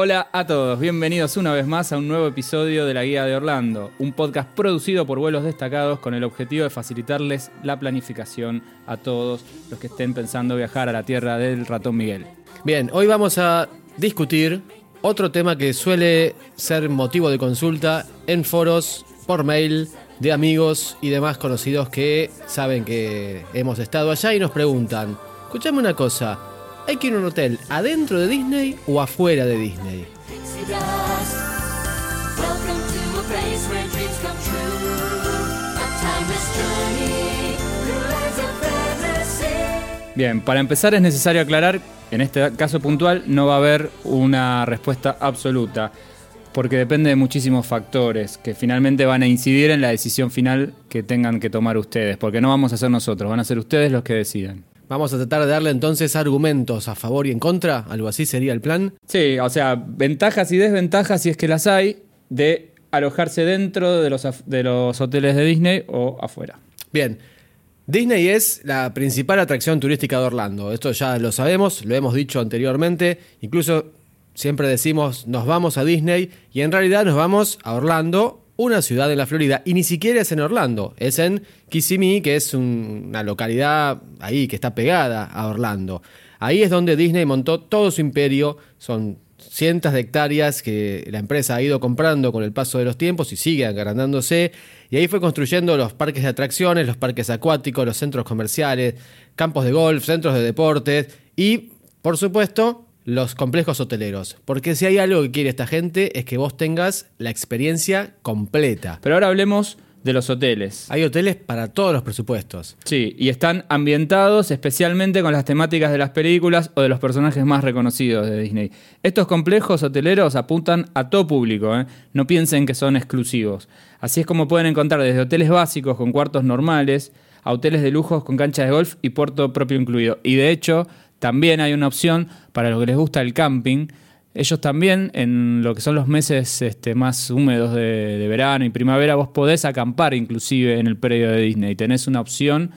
Hola a todos, bienvenidos una vez más a un nuevo episodio de La Guía de Orlando, un podcast producido por vuelos destacados con el objetivo de facilitarles la planificación a todos los que estén pensando viajar a la tierra del ratón Miguel. Bien, hoy vamos a discutir otro tema que suele ser motivo de consulta en foros, por mail, de amigos y demás conocidos que saben que hemos estado allá y nos preguntan, escuchame una cosa, ¿hay que ir a un hotel adentro de Disney o afuera de Disney? Bien, para empezar es necesario aclarar, en este caso puntual no va a haber una respuesta absoluta, porque depende de muchísimos factores que finalmente van a incidir en la decisión final que tengan que tomar ustedes, porque no vamos a ser nosotros, van a ser ustedes los que decidan. Vamos a tratar de darle entonces argumentos a favor y en contra, algo así sería el plan. Sí, o sea, ventajas y desventajas, si es que las hay, de alojarse dentro de los, de los hoteles de Disney o afuera. Bien, Disney es la principal atracción turística de Orlando. Esto ya lo sabemos, lo hemos dicho anteriormente. Incluso siempre decimos nos vamos a Disney y en realidad nos vamos a Orlando, una ciudad en la Florida. Y ni siquiera es en Orlando, es en Kissimmee, que es un- una localidad ahí que está pegada a Orlando. Ahí es donde Disney montó todo su imperio. Son cientos de hectáreas que la empresa ha ido comprando con el paso de los tiempos y sigue agrandándose. Y ahí fue construyendo los parques de atracciones, los parques acuáticos, los centros comerciales, campos de golf, centros de deportes y, por supuesto, los complejos hoteleros. Porque si hay algo que quiere esta gente es que vos tengas la experiencia completa. Pero ahora hablemos de los hoteles. Hay hoteles para todos los presupuestos. Sí, y están ambientados especialmente con las temáticas de las películas o de los personajes más reconocidos de Disney. Estos complejos hoteleros apuntan a todo público, ¿eh? no piensen que son exclusivos. Así es como pueden encontrar desde hoteles básicos con cuartos normales a hoteles de lujos con canchas de golf y puerto propio incluido. Y de hecho, también hay una opción para los que les gusta el camping. Ellos también, en lo que son los meses este, más húmedos de, verano y primavera, vos podés acampar inclusive en el predio de Disney. Tenés una opción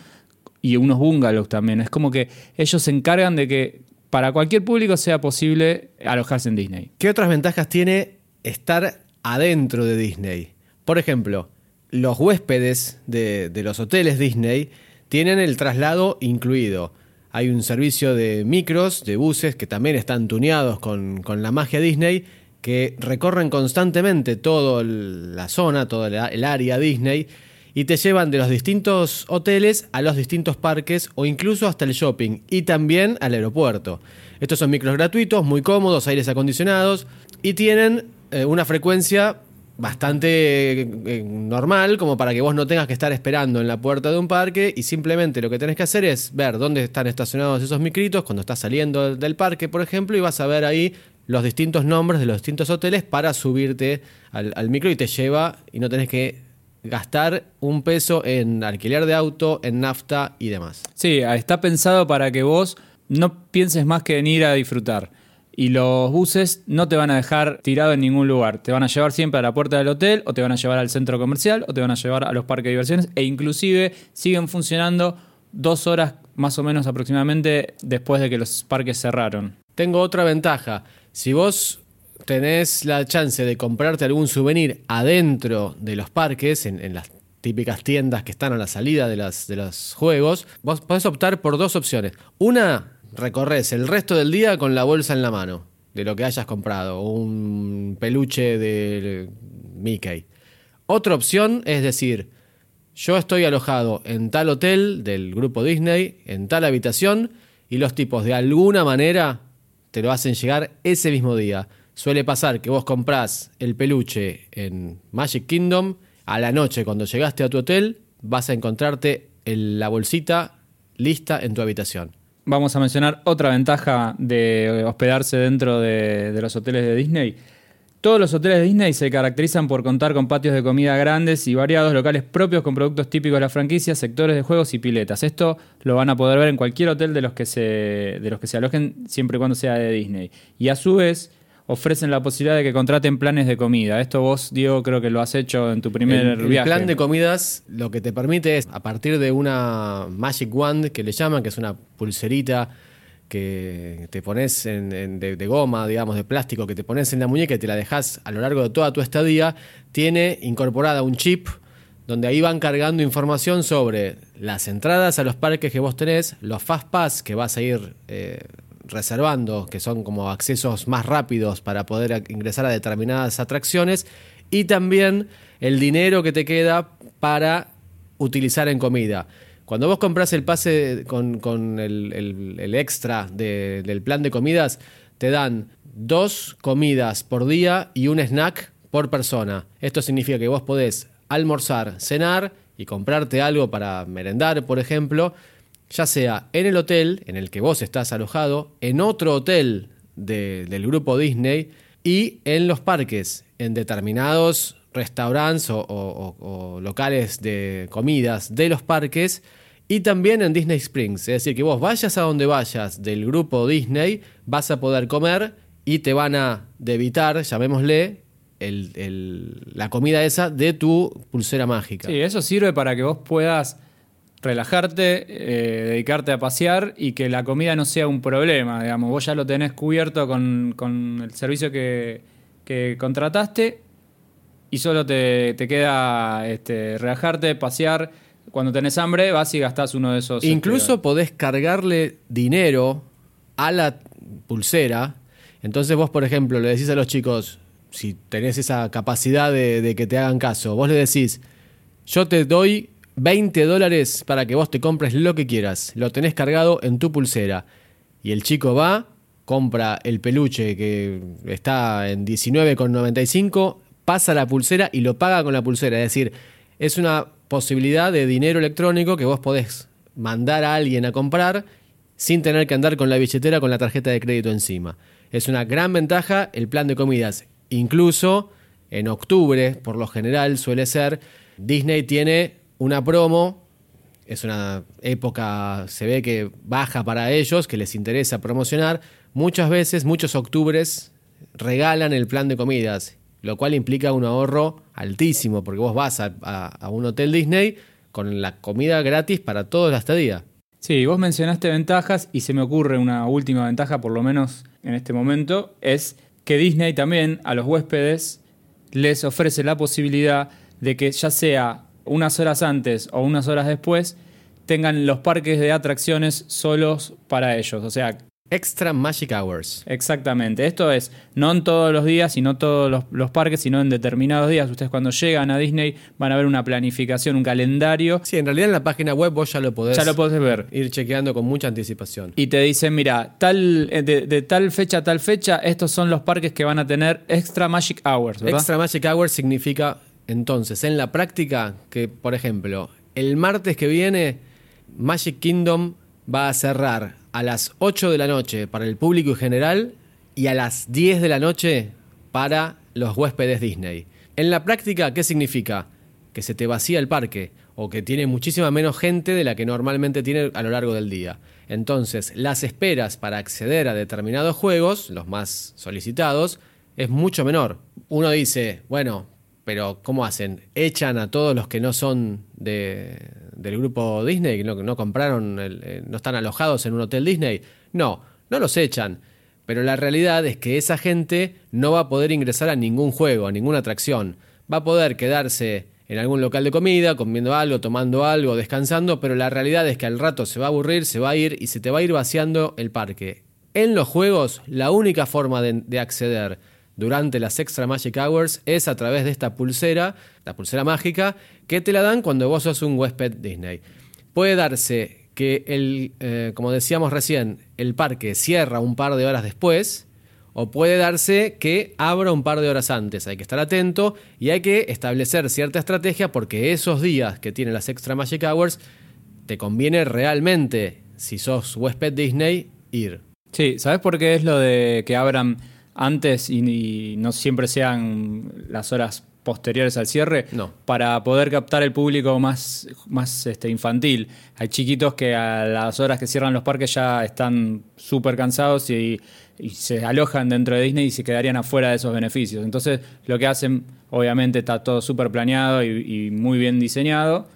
y unos bungalows también. Es como que ellos se encargan de que para cualquier público sea posible alojarse en Disney. ¿Qué otras ventajas tiene estar adentro de Disney? Por ejemplo, los huéspedes de, de los hoteles Disney tienen el traslado incluido. Hay un servicio de micros, de buses, que también están tuneados con, la magia Disney, que recorren constantemente toda la zona, toda la- el área Disney, y te llevan de los distintos hoteles a los distintos parques o incluso hasta el shopping y también al aeropuerto. Estos son micros gratuitos, muy cómodos, aires acondicionados y tienen eh, una frecuencia bastante eh, normal como para que vos no tengas que estar esperando en la puerta de un parque y simplemente lo que tenés que hacer es ver dónde están estacionados esos micritos cuando estás saliendo del parque, por ejemplo, y vas a ver ahí los distintos nombres de los distintos hoteles para subirte al, al micro y te lleva y no tenés que gastar un peso en alquiler de auto, en nafta y demás. Sí, está pensado para que vos no pienses más que en ir a disfrutar. Y los buses no te van a dejar tirado en ningún lugar. Te van a llevar siempre a la puerta del hotel, o te van a llevar al centro comercial, o te van a llevar a los parques de diversiones, e inclusive siguen funcionando dos horas más o menos aproximadamente después de que los parques cerraron. Tengo otra ventaja. Si vos tenés la chance de comprarte algún souvenir adentro de los parques, en, las típicas tiendas que están a la salida de, de los juegos, vos podés optar por dos opciones. Una, recorres el resto del día con la bolsa en la mano de lo que hayas comprado, un peluche de Mickey. Otra opción es decir, yo estoy alojado en tal hotel del grupo Disney, en tal habitación, y los tipos de alguna manera te lo hacen llegar ese mismo día. Suele pasar que vos comprás el peluche en Magic Kingdom, a la noche cuando llegaste a tu hotel vas a encontrarte el- la bolsita lista en tu habitación. Vamos a mencionar otra ventaja de hospedarse dentro de, los hoteles de Disney. Todos los hoteles de Disney se caracterizan por contar con patios de comida grandes y variados, locales propios con productos típicos de la franquicia, sectores de juegos y piletas. Esto lo van a poder ver en cualquier hotel de los que se, de los que se alojen, siempre y cuando sea de Disney. Y a su vez, ofrecen la posibilidad de que contraten planes de comida. Esto vos, Diego, creo que lo has hecho en tu primer el, el viaje. plan de comidas lo que te permite es, a partir de una Magic Wand que le llaman, que es una pulserita que te pones en- en- de, de goma, digamos, de plástico, que te pones en la muñeca y te la dejas a lo largo de toda tu estadía, tiene incorporada un chip donde ahí van cargando información sobre las entradas a los parques que vos tenés, los Fast Pass que vas a ir eh, reservando, que son como accesos más rápidos para poder ingresar a determinadas atracciones, y también el dinero que te queda para utilizar en comida. Cuando vos compras el pase con, con el, el- extra de- del plan de comidas, te dan dos comidas por día y un snack por persona. Esto significa que vos podés almorzar, cenar y comprarte algo para merendar, por ejemplo, ya sea en el hotel en el que vos estás alojado, en otro hotel de- del grupo Disney y en los parques, en determinados restaurantes o, locales de comidas de los parques y también en Disney Springs. Es decir, que vos vayas a donde vayas del grupo Disney, vas a poder comer y te van a debitar, llamémosle, la comida esa de tu pulsera mágica. Sí, eso sirve para que vos puedas relajarte, eh, dedicarte a pasear y que la comida no sea un problema, digamos. Vos ya lo tenés cubierto con, con el servicio que, que contrataste y solo te, te queda este, relajarte, pasear. Cuando tenés hambre, vas y gastás uno de esos. Incluso este, podés cargarle dinero a la pulsera. Entonces vos, por ejemplo, le decís a los chicos, si tenés esa capacidad de que te hagan caso, vos le decís, yo te doy 20 dólares para que vos te compres lo que quieras. Lo tenés cargado en tu pulsera. Y el chico va, compra el peluche que está en 19,95, pasa la pulsera y lo paga con la pulsera. Es decir, es una posibilidad de dinero electrónico que vos podés mandar a alguien a comprar sin tener que andar con la billetera con la tarjeta de crédito encima. Es una gran ventaja el plan de comidas. Incluso en octubre, por lo general suele ser, Disney tiene una promo, es una época, se ve que baja para ellos, que les interesa promocionar. Muchas veces, muchos octubres regalan el plan de comidas, lo cual implica un ahorro altísimo, porque vos vas a, un hotel Disney con la comida gratis para toda la estadía. Sí, vos mencionaste ventajas y se me ocurre una última ventaja, por lo menos en este momento, es que Disney también a los huéspedes les ofrece la posibilidad de que ya sea unas horas antes o unas horas después tengan los parques de atracciones solos para ellos. O sea, Extra Magic Hours. exactamente. Esto es no en todos los días y no todos los, los parques, sino en determinados días. Ustedes cuando llegan a Disney van a ver una planificación, un calendario. Sí, en realidad en la página web vos ya lo podés, Ya lo podés ver. ir chequeando con mucha anticipación. y te dicen, mira, tal, eh, de, de tal fecha a tal fecha, estos son los parques que van a tener Extra Magic Hours, ¿verdad? Extra Magic Hours significa entonces en la práctica que, por ejemplo, el martes que viene Magic Kingdom va a cerrar a las 8 de la noche para el público en general y a las 10 de la noche para los huéspedes Disney. En la práctica, ¿qué significa? Que se te vacía el parque o que tiene muchísima menos gente de la que normalmente tiene a lo largo del día. Entonces, las esperas para acceder a determinados juegos, los más solicitados, es mucho menor. Uno dice, bueno, pero ¿cómo hacen? ¿Echan a todos los que no son de, del grupo Disney, que no, no compraron, el- eh, no están alojados en un hotel Disney? No, no los echan. Pero la realidad es que esa gente no va a poder ingresar a ningún juego, a ninguna atracción. Va a poder quedarse en algún local de comida, comiendo algo, tomando algo, descansando, pero la realidad es que al rato se va a aburrir, se va a ir y se te va a ir vaciando el parque. En los juegos, la única forma de acceder durante las Extra Magic Hours es a través de esta pulsera, la pulsera mágica, que te la dan cuando vos sos un huésped Disney. Puede darse que, el, eh, como decíamos recién, el parque cierra un par de horas después, o puede darse que abra un par de horas antes. Hay que estar atento y hay que establecer cierta estrategia porque esos días que tienen las Extra Magic Hours te conviene realmente, si sos huésped Disney, ir. Sí, ¿sabes por qué es lo de que abran antes y, y no siempre sean las horas posteriores al cierre? No. Para poder captar el público más, más este, infantil. Hay chiquitos que a las horas que cierran los parques ya están súper cansados y, y se alojan dentro de Disney y se quedarían afuera de esos beneficios. Entonces, lo que hacen, obviamente, está todo súper planeado y, y muy bien diseñado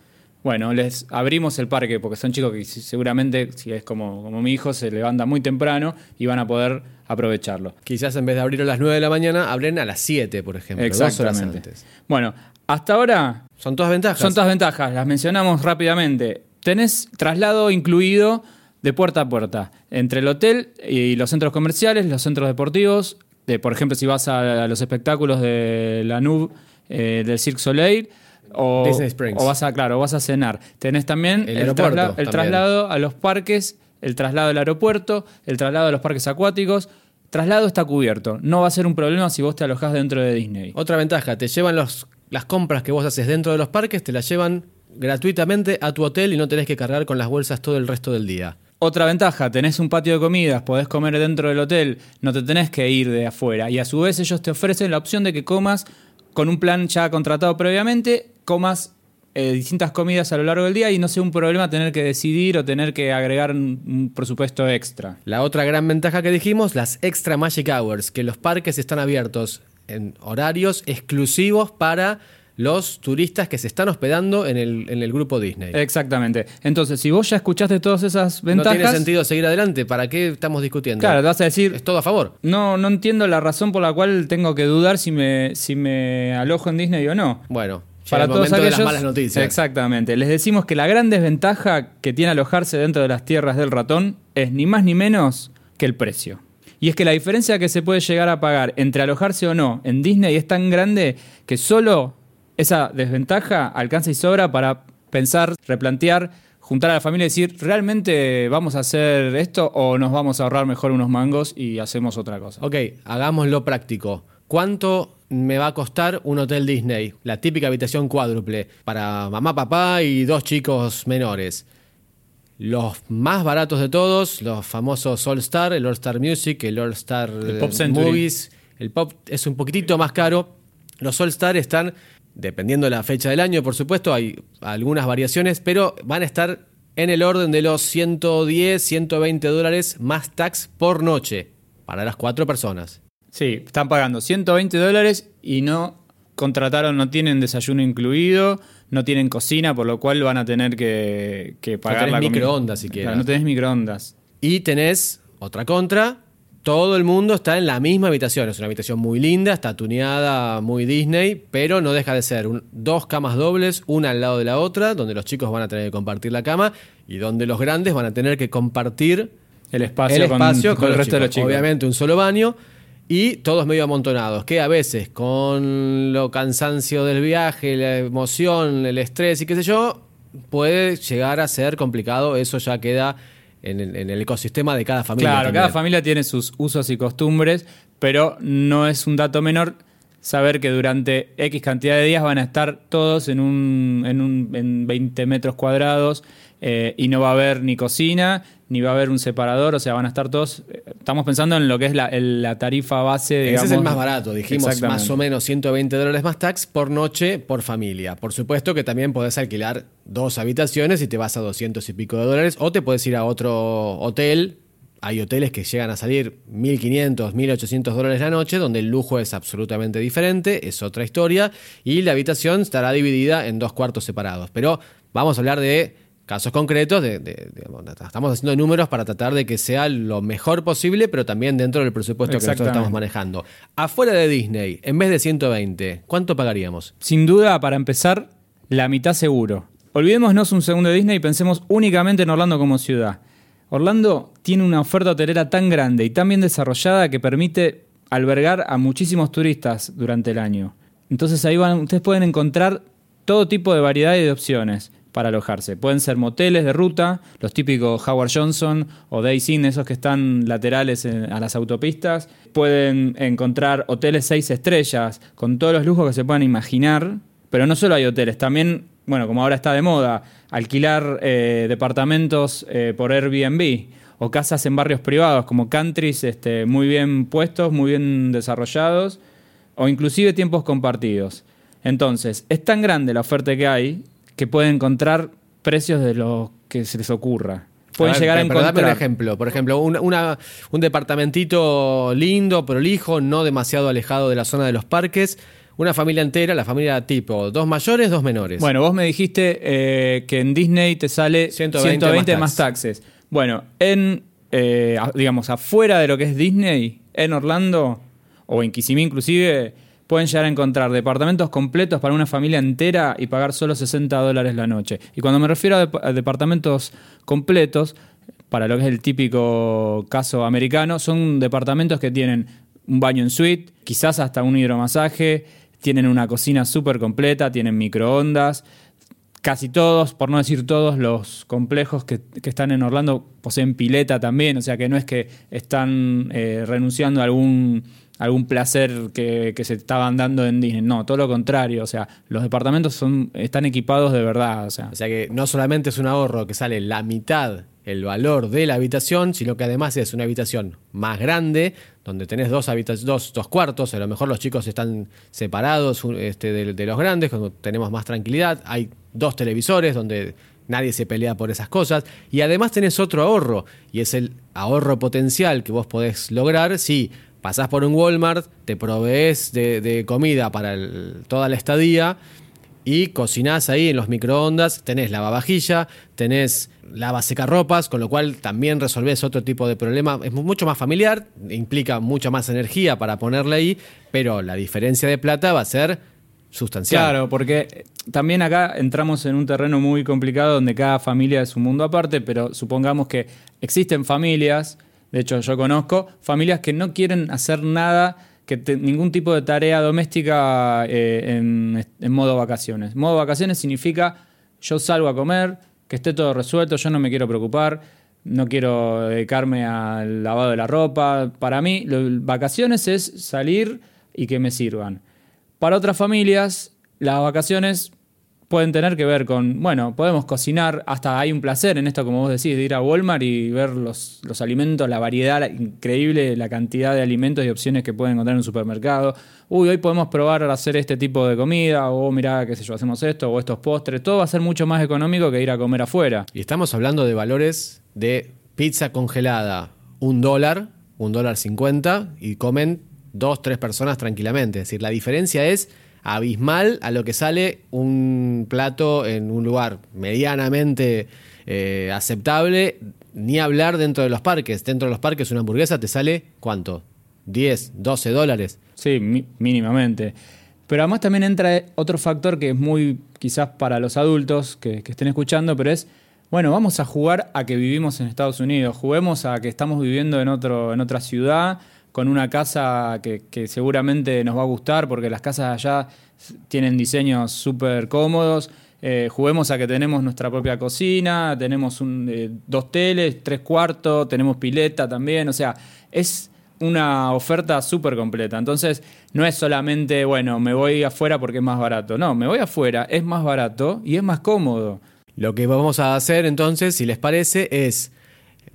Bueno, les abrimos el parque porque son chicos que seguramente, si es como, como mi hijo, se levanta muy temprano y van a poder aprovecharlo. Quizás en vez de abrir a las 9 de la mañana, abren a las 7, por ejemplo, dos horas Exactamente. antes. Bueno, hasta ahora Son todas ventajas. son todas ventajas, las mencionamos rápidamente. Tenés traslado incluido de puerta a puerta, entre el hotel y los centros comerciales, los centros deportivos, de, por ejemplo, si vas a, a los espectáculos de la NUB, eh, del Cirque Soleil, o, Disney Springs. o vas a, claro, vas a cenar. Tenés también El el, aeropuerto trasla- el también. traslado a los parques, el traslado al aeropuerto, el traslado a los parques acuáticos. Traslado está cubierto. No va a ser un problema si vos te alojás dentro de Disney. Otra ventaja, te llevan los, las compras que vos haces dentro de los parques, te las llevan gratuitamente a tu hotel y no tenés que cargar con las bolsas todo el resto del día. Otra ventaja, tenés un patio de comidas, podés comer dentro del hotel, no te tenés que ir de afuera. Y a su vez ellos te ofrecen la opción de que comas con un plan ya contratado previamente, comas eh, distintas comidas a lo largo del día y no sea un problema tener que decidir o tener que agregar un, un presupuesto extra. La otra gran ventaja que dijimos, las extra magic hours, que los parques están abiertos en horarios exclusivos para los turistas que se están hospedando en el, en el grupo Disney. Exactamente. Entonces, si vos ya escuchaste todas esas no ventajas, tiene sentido seguir adelante, ¿para qué estamos discutiendo? claro, te vas a decir, Es todo a favor. no, no entiendo la razón por la cual tengo que dudar si me, si me alojo en Disney o no. Bueno, Para el todos momento aquellos, de las malas noticias. Exactamente. Les decimos que la gran desventaja que tiene alojarse dentro de las tierras del ratón es ni más ni menos que el precio. Y es que la diferencia que se puede llegar a pagar entre alojarse o no en Disney es tan grande que solo esa desventaja alcanza y sobra para pensar, replantear, juntar a la familia y decir, ¿realmente vamos a hacer esto o nos vamos a ahorrar mejor unos mangos y hacemos otra cosa? Ok, hagámoslo práctico. ¿Cuánto me va a costar un hotel Disney? La típica habitación cuádruple para mamá, papá y dos chicos menores. Los más baratos de todos, los famosos All Star, el All Star Music, el All Star El Pop eh. Movies. El pop es un poquitito más caro. Los All Star están, dependiendo de la fecha del año, por supuesto, hay algunas variaciones, pero van a estar en el orden de los 110, 120 dólares más tax por noche para las cuatro personas. Sí, están pagando 120 dólares y no contrataron, no tienen desayuno incluido, no tienen cocina, por lo cual van a tener que, que pagar tenés la microondas siquiera. Claro, no tenés microondas. Y tenés otra contra. Todo el mundo está en la misma habitación. Es una habitación muy linda, está tuneada, muy Disney, pero no deja de ser un- dos camas dobles, una al lado de la otra, donde los chicos van a tener que compartir la cama y donde los grandes van a tener que compartir El espacio, el con- espacio con, con, el resto de los chicos. Obviamente un solo baño y todos medio amontonados, que a veces con lo cansancio del viaje, la emoción, el estrés y qué sé yo, puede llegar a ser complicado. Eso ya queda en el, en el ecosistema de cada familia. Claro, también. cada familia tiene sus usos y costumbres, pero no es un dato menor saber que durante X cantidad de días van a estar todos en un, en, un, en 20 metros cuadrados eh, y no va a haber ni cocina, ni va a haber un separador, o sea, van a estar todos... eh, Estamos pensando en lo que es la, el- la tarifa base, digamos. Ese es el más barato, dijimos más o menos 120 dólares más tax por noche por familia. Por supuesto que también podés alquilar dos habitaciones y te vas a 200 y pico de dólares o te puedes ir a otro hotel. Hay hoteles que llegan a salir 1.500, 1.800 dólares la noche, donde el lujo es absolutamente diferente, es otra historia, y la habitación estará dividida en dos cuartos separados. Pero vamos a hablar de casos concretos, de, de- digamos, estamos haciendo números para tratar de que sea lo mejor posible, pero también dentro del presupuesto que nosotros estamos manejando. Afuera de Disney, en vez de 120, ¿cuánto pagaríamos? Sin duda, para empezar, la mitad seguro. Olvidémonos un segundo de Disney y pensemos únicamente en Orlando como ciudad. Orlando tiene una oferta hotelera tan grande y tan bien desarrollada que permite albergar a muchísimos turistas durante el año. Entonces ahí van, ustedes pueden encontrar todo tipo de variedad y de opciones para alojarse. Pueden ser moteles de ruta, los típicos Howard Johnson o Days Inn, esos que están laterales a las autopistas. Pueden encontrar hoteles seis estrellas con todos los lujos que se puedan imaginar. Pero no solo hay hoteles, también, bueno, como ahora está de moda, alquilar eh, departamentos eh, por Airbnb o casas en barrios privados como countries este, muy bien puestos, muy bien desarrollados o inclusive tiempos compartidos. Entonces, es tan grande la oferta que hay que pueden encontrar precios de lo que se les ocurra. Pueden ver, llegar a pero dame un encontrar. ejemplo. Por ejemplo, una- una- un departamentito lindo, prolijo, no demasiado alejado de la zona de los parques. Una familia entera, la familia tipo, dos mayores, dos menores. Bueno, vos me dijiste eh, que en Disney te sale 120 120, más más taxes. Bueno, en, eh, digamos, afuera de lo que es Disney, en Orlando, o en Kissimmee inclusive, pueden llegar a encontrar departamentos completos para una familia entera y pagar solo 60 dólares la noche. Y cuando me refiero a, dep- a departamentos completos, para lo que es el típico caso americano, son departamentos que tienen un baño en suite, quizás hasta un hidromasaje, tienen una cocina súper completa, tienen microondas, casi todos, por no decir todos, los complejos que, están en Orlando poseen pileta también, o sea que no es que están eh, renunciando a algún, algún placer que, que se estaban dando en Disney, no, todo lo contrario, o sea, los departamentos son, están equipados de verdad, o sea, O sea que no solamente es un ahorro que sale la mitad el valor de la habitación, sino que además es una habitación más grande, donde tenés dos, dos, dos cuartos, a lo mejor los chicos están separados este, de, de los grandes, cuando tenemos más tranquilidad, hay dos televisores donde nadie se pelea por esas cosas, y además tenés otro ahorro, y es el ahorro potencial que vos podés lograr si pasás por un Walmart, te provees de, comida para toda la estadía, y cocinás ahí en los microondas, tenés lavavajilla, tenés lava ropas, con lo cual también resolvés otro tipo de problema. Es mu- mucho más familiar, implica mucha más energía para ponerle ahí, pero la diferencia de plata va a ser sustancial. Claro, porque también acá entramos en un terreno muy complicado donde cada familia es un mundo aparte, pero supongamos que existen familias, de hecho yo conozco, familias que no quieren hacer nada, que ningún tipo de tarea doméstica eh, en, modo vacaciones. Modo vacaciones significa yo salgo a comer, que esté todo resuelto, yo no me quiero preocupar, no quiero dedicarme al lavado de la ropa. Para mí, vacaciones es salir y que me sirvan. Para otras familias, las vacaciones pueden tener que ver con, bueno, podemos cocinar, hasta hay un placer en esto, como vos decís, de ir a Walmart y ver los, los alimentos, la variedad increíble, la cantidad de alimentos y opciones que pueden encontrar en un supermercado. Uy, hoy podemos probar hacer este tipo de comida, o mirá, qué sé yo, hacemos esto, o estos postres. Todo va a ser mucho más económico que ir a comer afuera. Y estamos hablando de valores de pizza congelada, un dólar, un dólar cincuenta, y comen dos, tres personas tranquilamente. Es decir, la diferencia es abismal a lo que sale un plato en un lugar medianamente eh, aceptable, ni hablar dentro de los parques. Dentro de los parques una hamburguesa te sale ¿cuánto? 10, 12 dólares. Sí, mínimamente. Pero además también entra otro factor que es muy quizás para los adultos que, que estén escuchando, pero es, bueno, vamos a jugar a que vivimos en Estados Unidos, juguemos a que estamos viviendo en, otro, en otra ciudad, con una casa que, seguramente nos va a gustar, porque las casas allá tienen diseños súper cómodos. Eh, juguemos a que tenemos nuestra propia cocina, tenemos un, eh, dos teles, tres cuartos, tenemos pileta también, o sea, es una oferta súper completa. Entonces, no es solamente, bueno, me voy afuera porque es más barato. No, me voy afuera, es más barato y es más cómodo. Lo que vamos a hacer entonces, si les parece, es,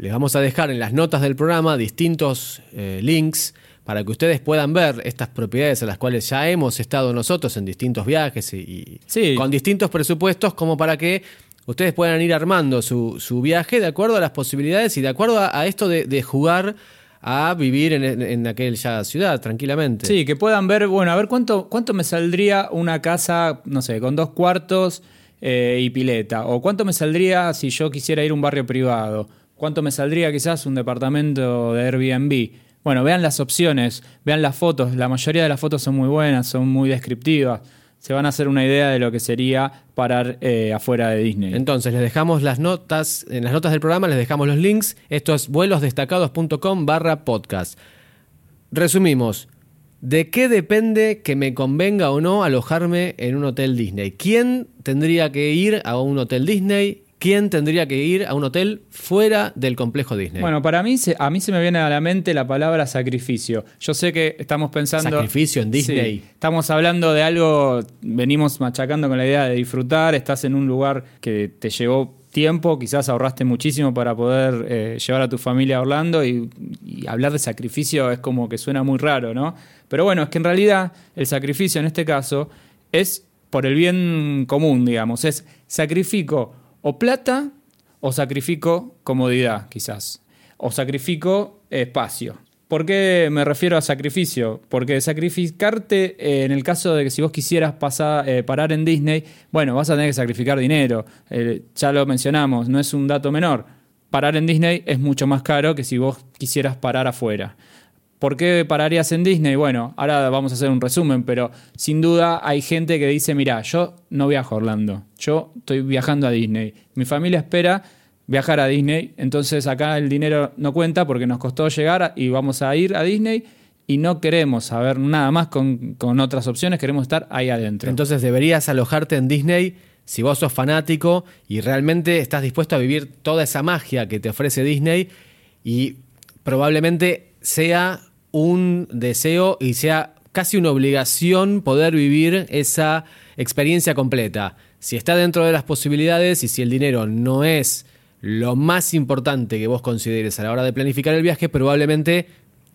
les vamos a dejar en las notas del programa distintos eh, links para que ustedes puedan ver estas propiedades a las cuales ya hemos estado nosotros en distintos viajes y, y Sí. con distintos presupuestos como para que ustedes puedan ir armando su, su viaje de acuerdo a las posibilidades y de acuerdo a, a esto de, de jugar a vivir en, en- en aquella ciudad tranquilamente. Sí, que puedan ver, bueno, a ver cuánto, cuánto me saldría una casa, no sé, con dos cuartos eh, y pileta. O cuánto me saldría si yo quisiera ir a un barrio privado. Cuánto me saldría quizás un departamento de Airbnb. Bueno, vean las opciones, vean las fotos. La mayoría de las fotos son muy buenas, son muy descriptivas. Se van a hacer una idea de lo que sería parar eh, afuera de Disney. Entonces les dejamos las notas, en las notas del programa les dejamos los links. Esto es vuelosdestacados.com barra podcast. Resumimos. ¿De qué depende que me convenga o no alojarme en un hotel Disney? ¿Quién tendría que ir a un hotel Disney? ¿Quién tendría que ir a un hotel fuera del complejo Disney? Bueno, para mí, se- a mí se me viene a la mente la palabra sacrificio. Yo sé que estamos pensando... Sacrificio en Disney. Sí, estamos hablando de algo, venimos machacando con la idea de disfrutar, estás en un lugar que te llevó tiempo, quizás ahorraste muchísimo para poder eh, llevar a tu familia a Orlando y, y hablar de sacrificio es como que suena muy raro, ¿no? Pero bueno, es que en realidad el sacrificio en este caso es por el bien común, digamos, es sacrifico o plata o sacrifico comodidad, quizás, o sacrifico espacio. ¿Por qué me refiero a sacrificio? Porque sacrificarte, eh, en el caso de que si vos quisieras pasar, eh, parar en Disney, bueno, vas a tener que sacrificar dinero. Eh, ya lo mencionamos, no es un dato menor. Parar en Disney es mucho más caro que si vos quisieras parar afuera. ¿Por qué pararías en Disney? Bueno, ahora vamos a hacer un resumen, pero sin duda hay gente que dice, mira, yo no viajo a Orlando, yo estoy viajando a Disney. Mi familia espera viajar a Disney, entonces acá el dinero no cuenta porque nos costó llegar y vamos a ir a Disney y no queremos saber nada más con, con otras opciones, queremos estar ahí adentro. Entonces deberías alojarte en Disney si vos sos fanático y realmente estás dispuesto a vivir toda esa magia que te ofrece Disney y probablemente sea un deseo y sea casi una obligación poder vivir esa experiencia completa. Si está dentro de las posibilidades y si el dinero no es lo más importante que vos consideres a la hora de planificar el viaje, probablemente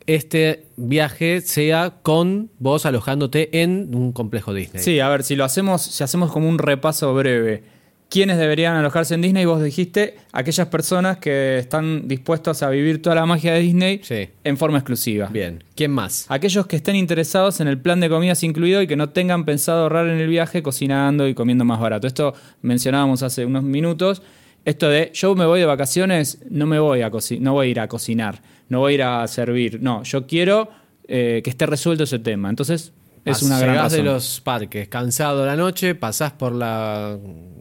este viaje sea con vos alojándote en un complejo Disney. Sí, a ver, si lo hacemos, si hacemos como un repaso breve. ¿Quiénes deberían alojarse en Disney? Vos dijiste aquellas personas que están dispuestas a vivir toda la magia de Disney Sí. en forma exclusiva. Bien. ¿Quién más? Aquellos que estén interesados en el plan de comidas incluido y que no tengan pensado ahorrar en el viaje cocinando y comiendo más barato. Esto mencionábamos hace unos minutos. Esto de yo me voy de vacaciones, no me voy a no voy a ir a cocinar, no voy a ir a servir. No, yo quiero eh, que esté resuelto ese tema. Entonces, es una gran de los parques, cansado la noche, pasás por la,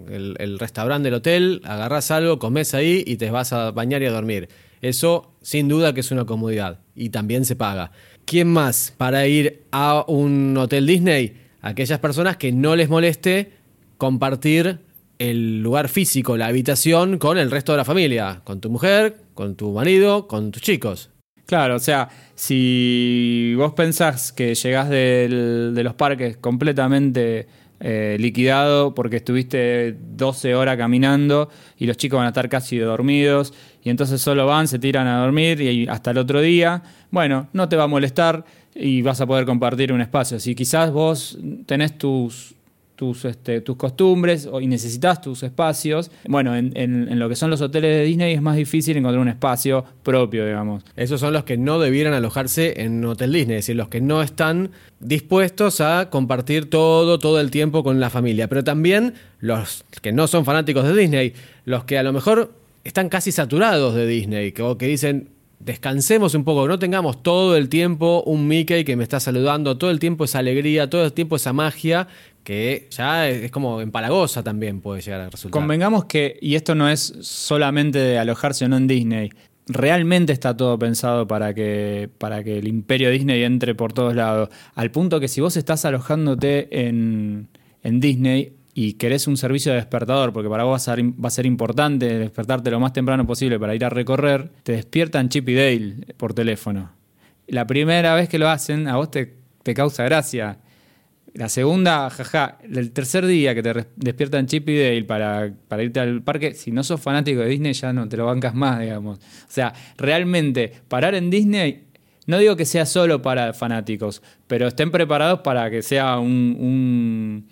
el, el restaurante del hotel, agarrás algo, comés ahí y te vas a bañar y a dormir. Eso, sin duda, que es una comodidad y también se paga. ¿Quién más para ir a un hotel Disney? Aquellas personas que no les moleste compartir el lugar físico, la habitación, con el resto de la familia, con tu mujer, con tu marido, con tus chicos. Claro, o sea, si vos pensás que llegás del- de los parques completamente eh, liquidado porque estuviste 12 horas caminando y los chicos van a estar casi dormidos y entonces solo van, se tiran a dormir y hasta el otro día, bueno, no te va a molestar y vas a poder compartir un espacio. Si quizás vos tenés tus tus, este, tus costumbres y necesitas tus espacios. Bueno, en, lo que son los hoteles de Disney es más difícil encontrar un espacio propio, digamos. Esos son los que no debieran alojarse en hotel Disney, es decir, los que no están dispuestos a compartir todo, todo el tiempo con la familia. Pero también los que no son fanáticos de Disney, los que a lo mejor están casi saturados de Disney, o que dicen, descansemos un poco, no tengamos todo el tiempo un Mickey que me está saludando, todo el tiempo esa alegría, todo el tiempo esa magia, que ya es, como empalagosa también puede llegar a resultar. Convengamos que, y esto no es solamente de alojarse o no en Disney, realmente está todo pensado para que, para que el imperio Disney entre por todos lados. Al punto que si vos estás alojándote en, en Disney y querés un servicio de despertador, porque para vos va a, ser, va a ser importante despertarte lo más temprano posible para ir a recorrer, te despiertan Chip y Dale por teléfono. La primera vez que lo hacen, a vos te, te causa gracia. La segunda, jaja, el tercer día que te despiertan Chip y Dale para, para irte al parque, si no sos fanático de Disney ya no te lo bancas más, digamos. O sea, realmente parar en Disney, no digo que sea solo para fanáticos, pero estén preparados para que sea un,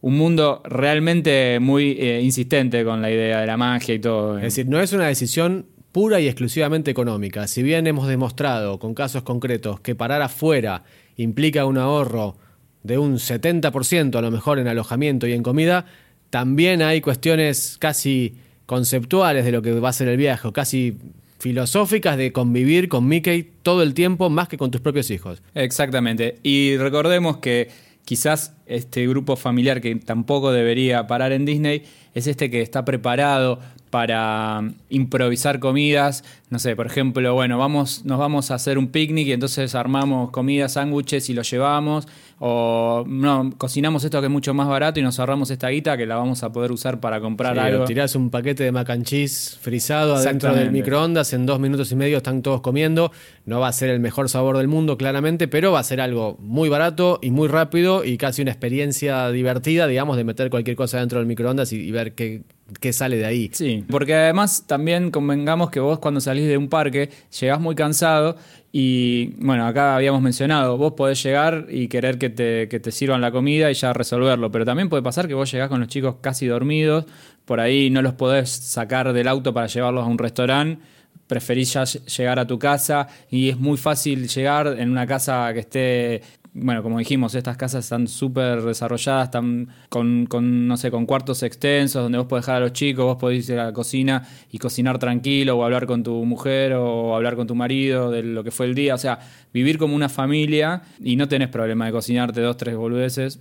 un mundo realmente muy eh, insistente con la idea de la magia y todo. Es decir, no es una decisión pura y exclusivamente económica. Si bien hemos demostrado con casos concretos que parar afuera implica un ahorro de un 70% a lo mejor en alojamiento y en comida, también hay cuestiones casi conceptuales de lo que va a ser el viaje, o casi filosóficas de convivir con Mickey todo el tiempo más que con tus propios hijos. Exactamente. Y recordemos que quizás este grupo familiar que tampoco debería parar en Disney es este que está preparado para mm, improvisar comidas. No sé, por ejemplo, bueno, vamos, nos vamos a hacer un picnic y entonces armamos comida, sándwiches y lo llevamos. O no, cocinamos esto que es mucho más barato y nos ahorramos esta guita que la vamos a poder usar para comprar Sí, algo. tirás un paquete de mac and cheese frisado adentro del microondas, en dos minutos y medio están todos comiendo. No va a ser el mejor sabor del mundo, claramente, pero va a ser algo muy barato y muy rápido y casi una experiencia divertida, digamos, de meter cualquier cosa dentro del microondas y, y ver qué, qué sale de ahí. Sí, porque además también convengamos que vos cuando salís de un parque llegás muy cansado y bueno, acá habíamos mencionado, vos podés llegar y querer que te, que te sirvan la comida y ya resolverlo, pero también puede pasar que vos llegás con los chicos casi dormidos, por ahí no los podés sacar del auto para llevarlos a un restaurante preferís ya ll- llegar a tu casa y es muy fácil llegar en una casa que esté, bueno, como dijimos, estas casas están súper desarrolladas, están con, con, no sé, con cuartos extensos donde vos podés dejar a los chicos, vos podés ir a la cocina y cocinar tranquilo o hablar con tu mujer o hablar con tu marido de lo que fue el día, o sea, vivir como una familia y no tenés problema de cocinarte dos, tres boludeces.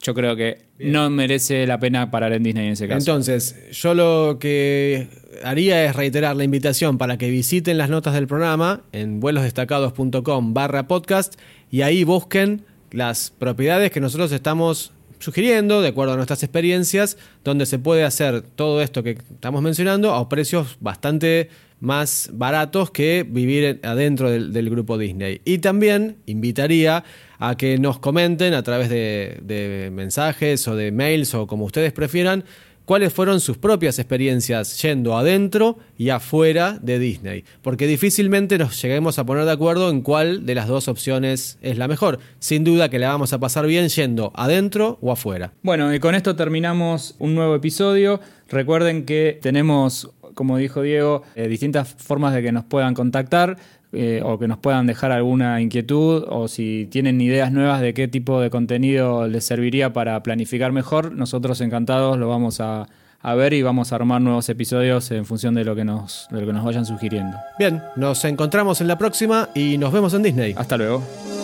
Yo creo que no merece la pena parar en Disney en ese caso. Entonces, yo lo que haría es reiterar la invitación para que visiten las notas del programa en vuelosdestacados.com barra podcast y ahí busquen las propiedades que nosotros estamos sugiriendo de acuerdo a nuestras experiencias, donde se puede hacer todo esto que estamos mencionando a precios bastante más baratos que vivir en- adentro del, del grupo Disney. Y también invitaría a que nos comenten a través de, de mensajes o de mails o como ustedes prefieran cuáles fueron sus propias experiencias yendo adentro y afuera de Disney. Porque difícilmente nos lleguemos a poner de acuerdo en cuál de las dos opciones es la mejor. Sin duda que la vamos a pasar bien yendo adentro o afuera. Bueno, y con esto terminamos un nuevo episodio. Recuerden que tenemos, como dijo Diego, eh, distintas formas de que nos puedan contactar eh, o que nos puedan dejar alguna inquietud o si tienen ideas nuevas de qué tipo de contenido les serviría para planificar mejor. Nosotros encantados lo vamos a, a ver y vamos a armar nuevos episodios en función de lo que nos, de lo que nos vayan sugiriendo. Bien, nos encontramos en la próxima y nos vemos en Disney. Hasta luego.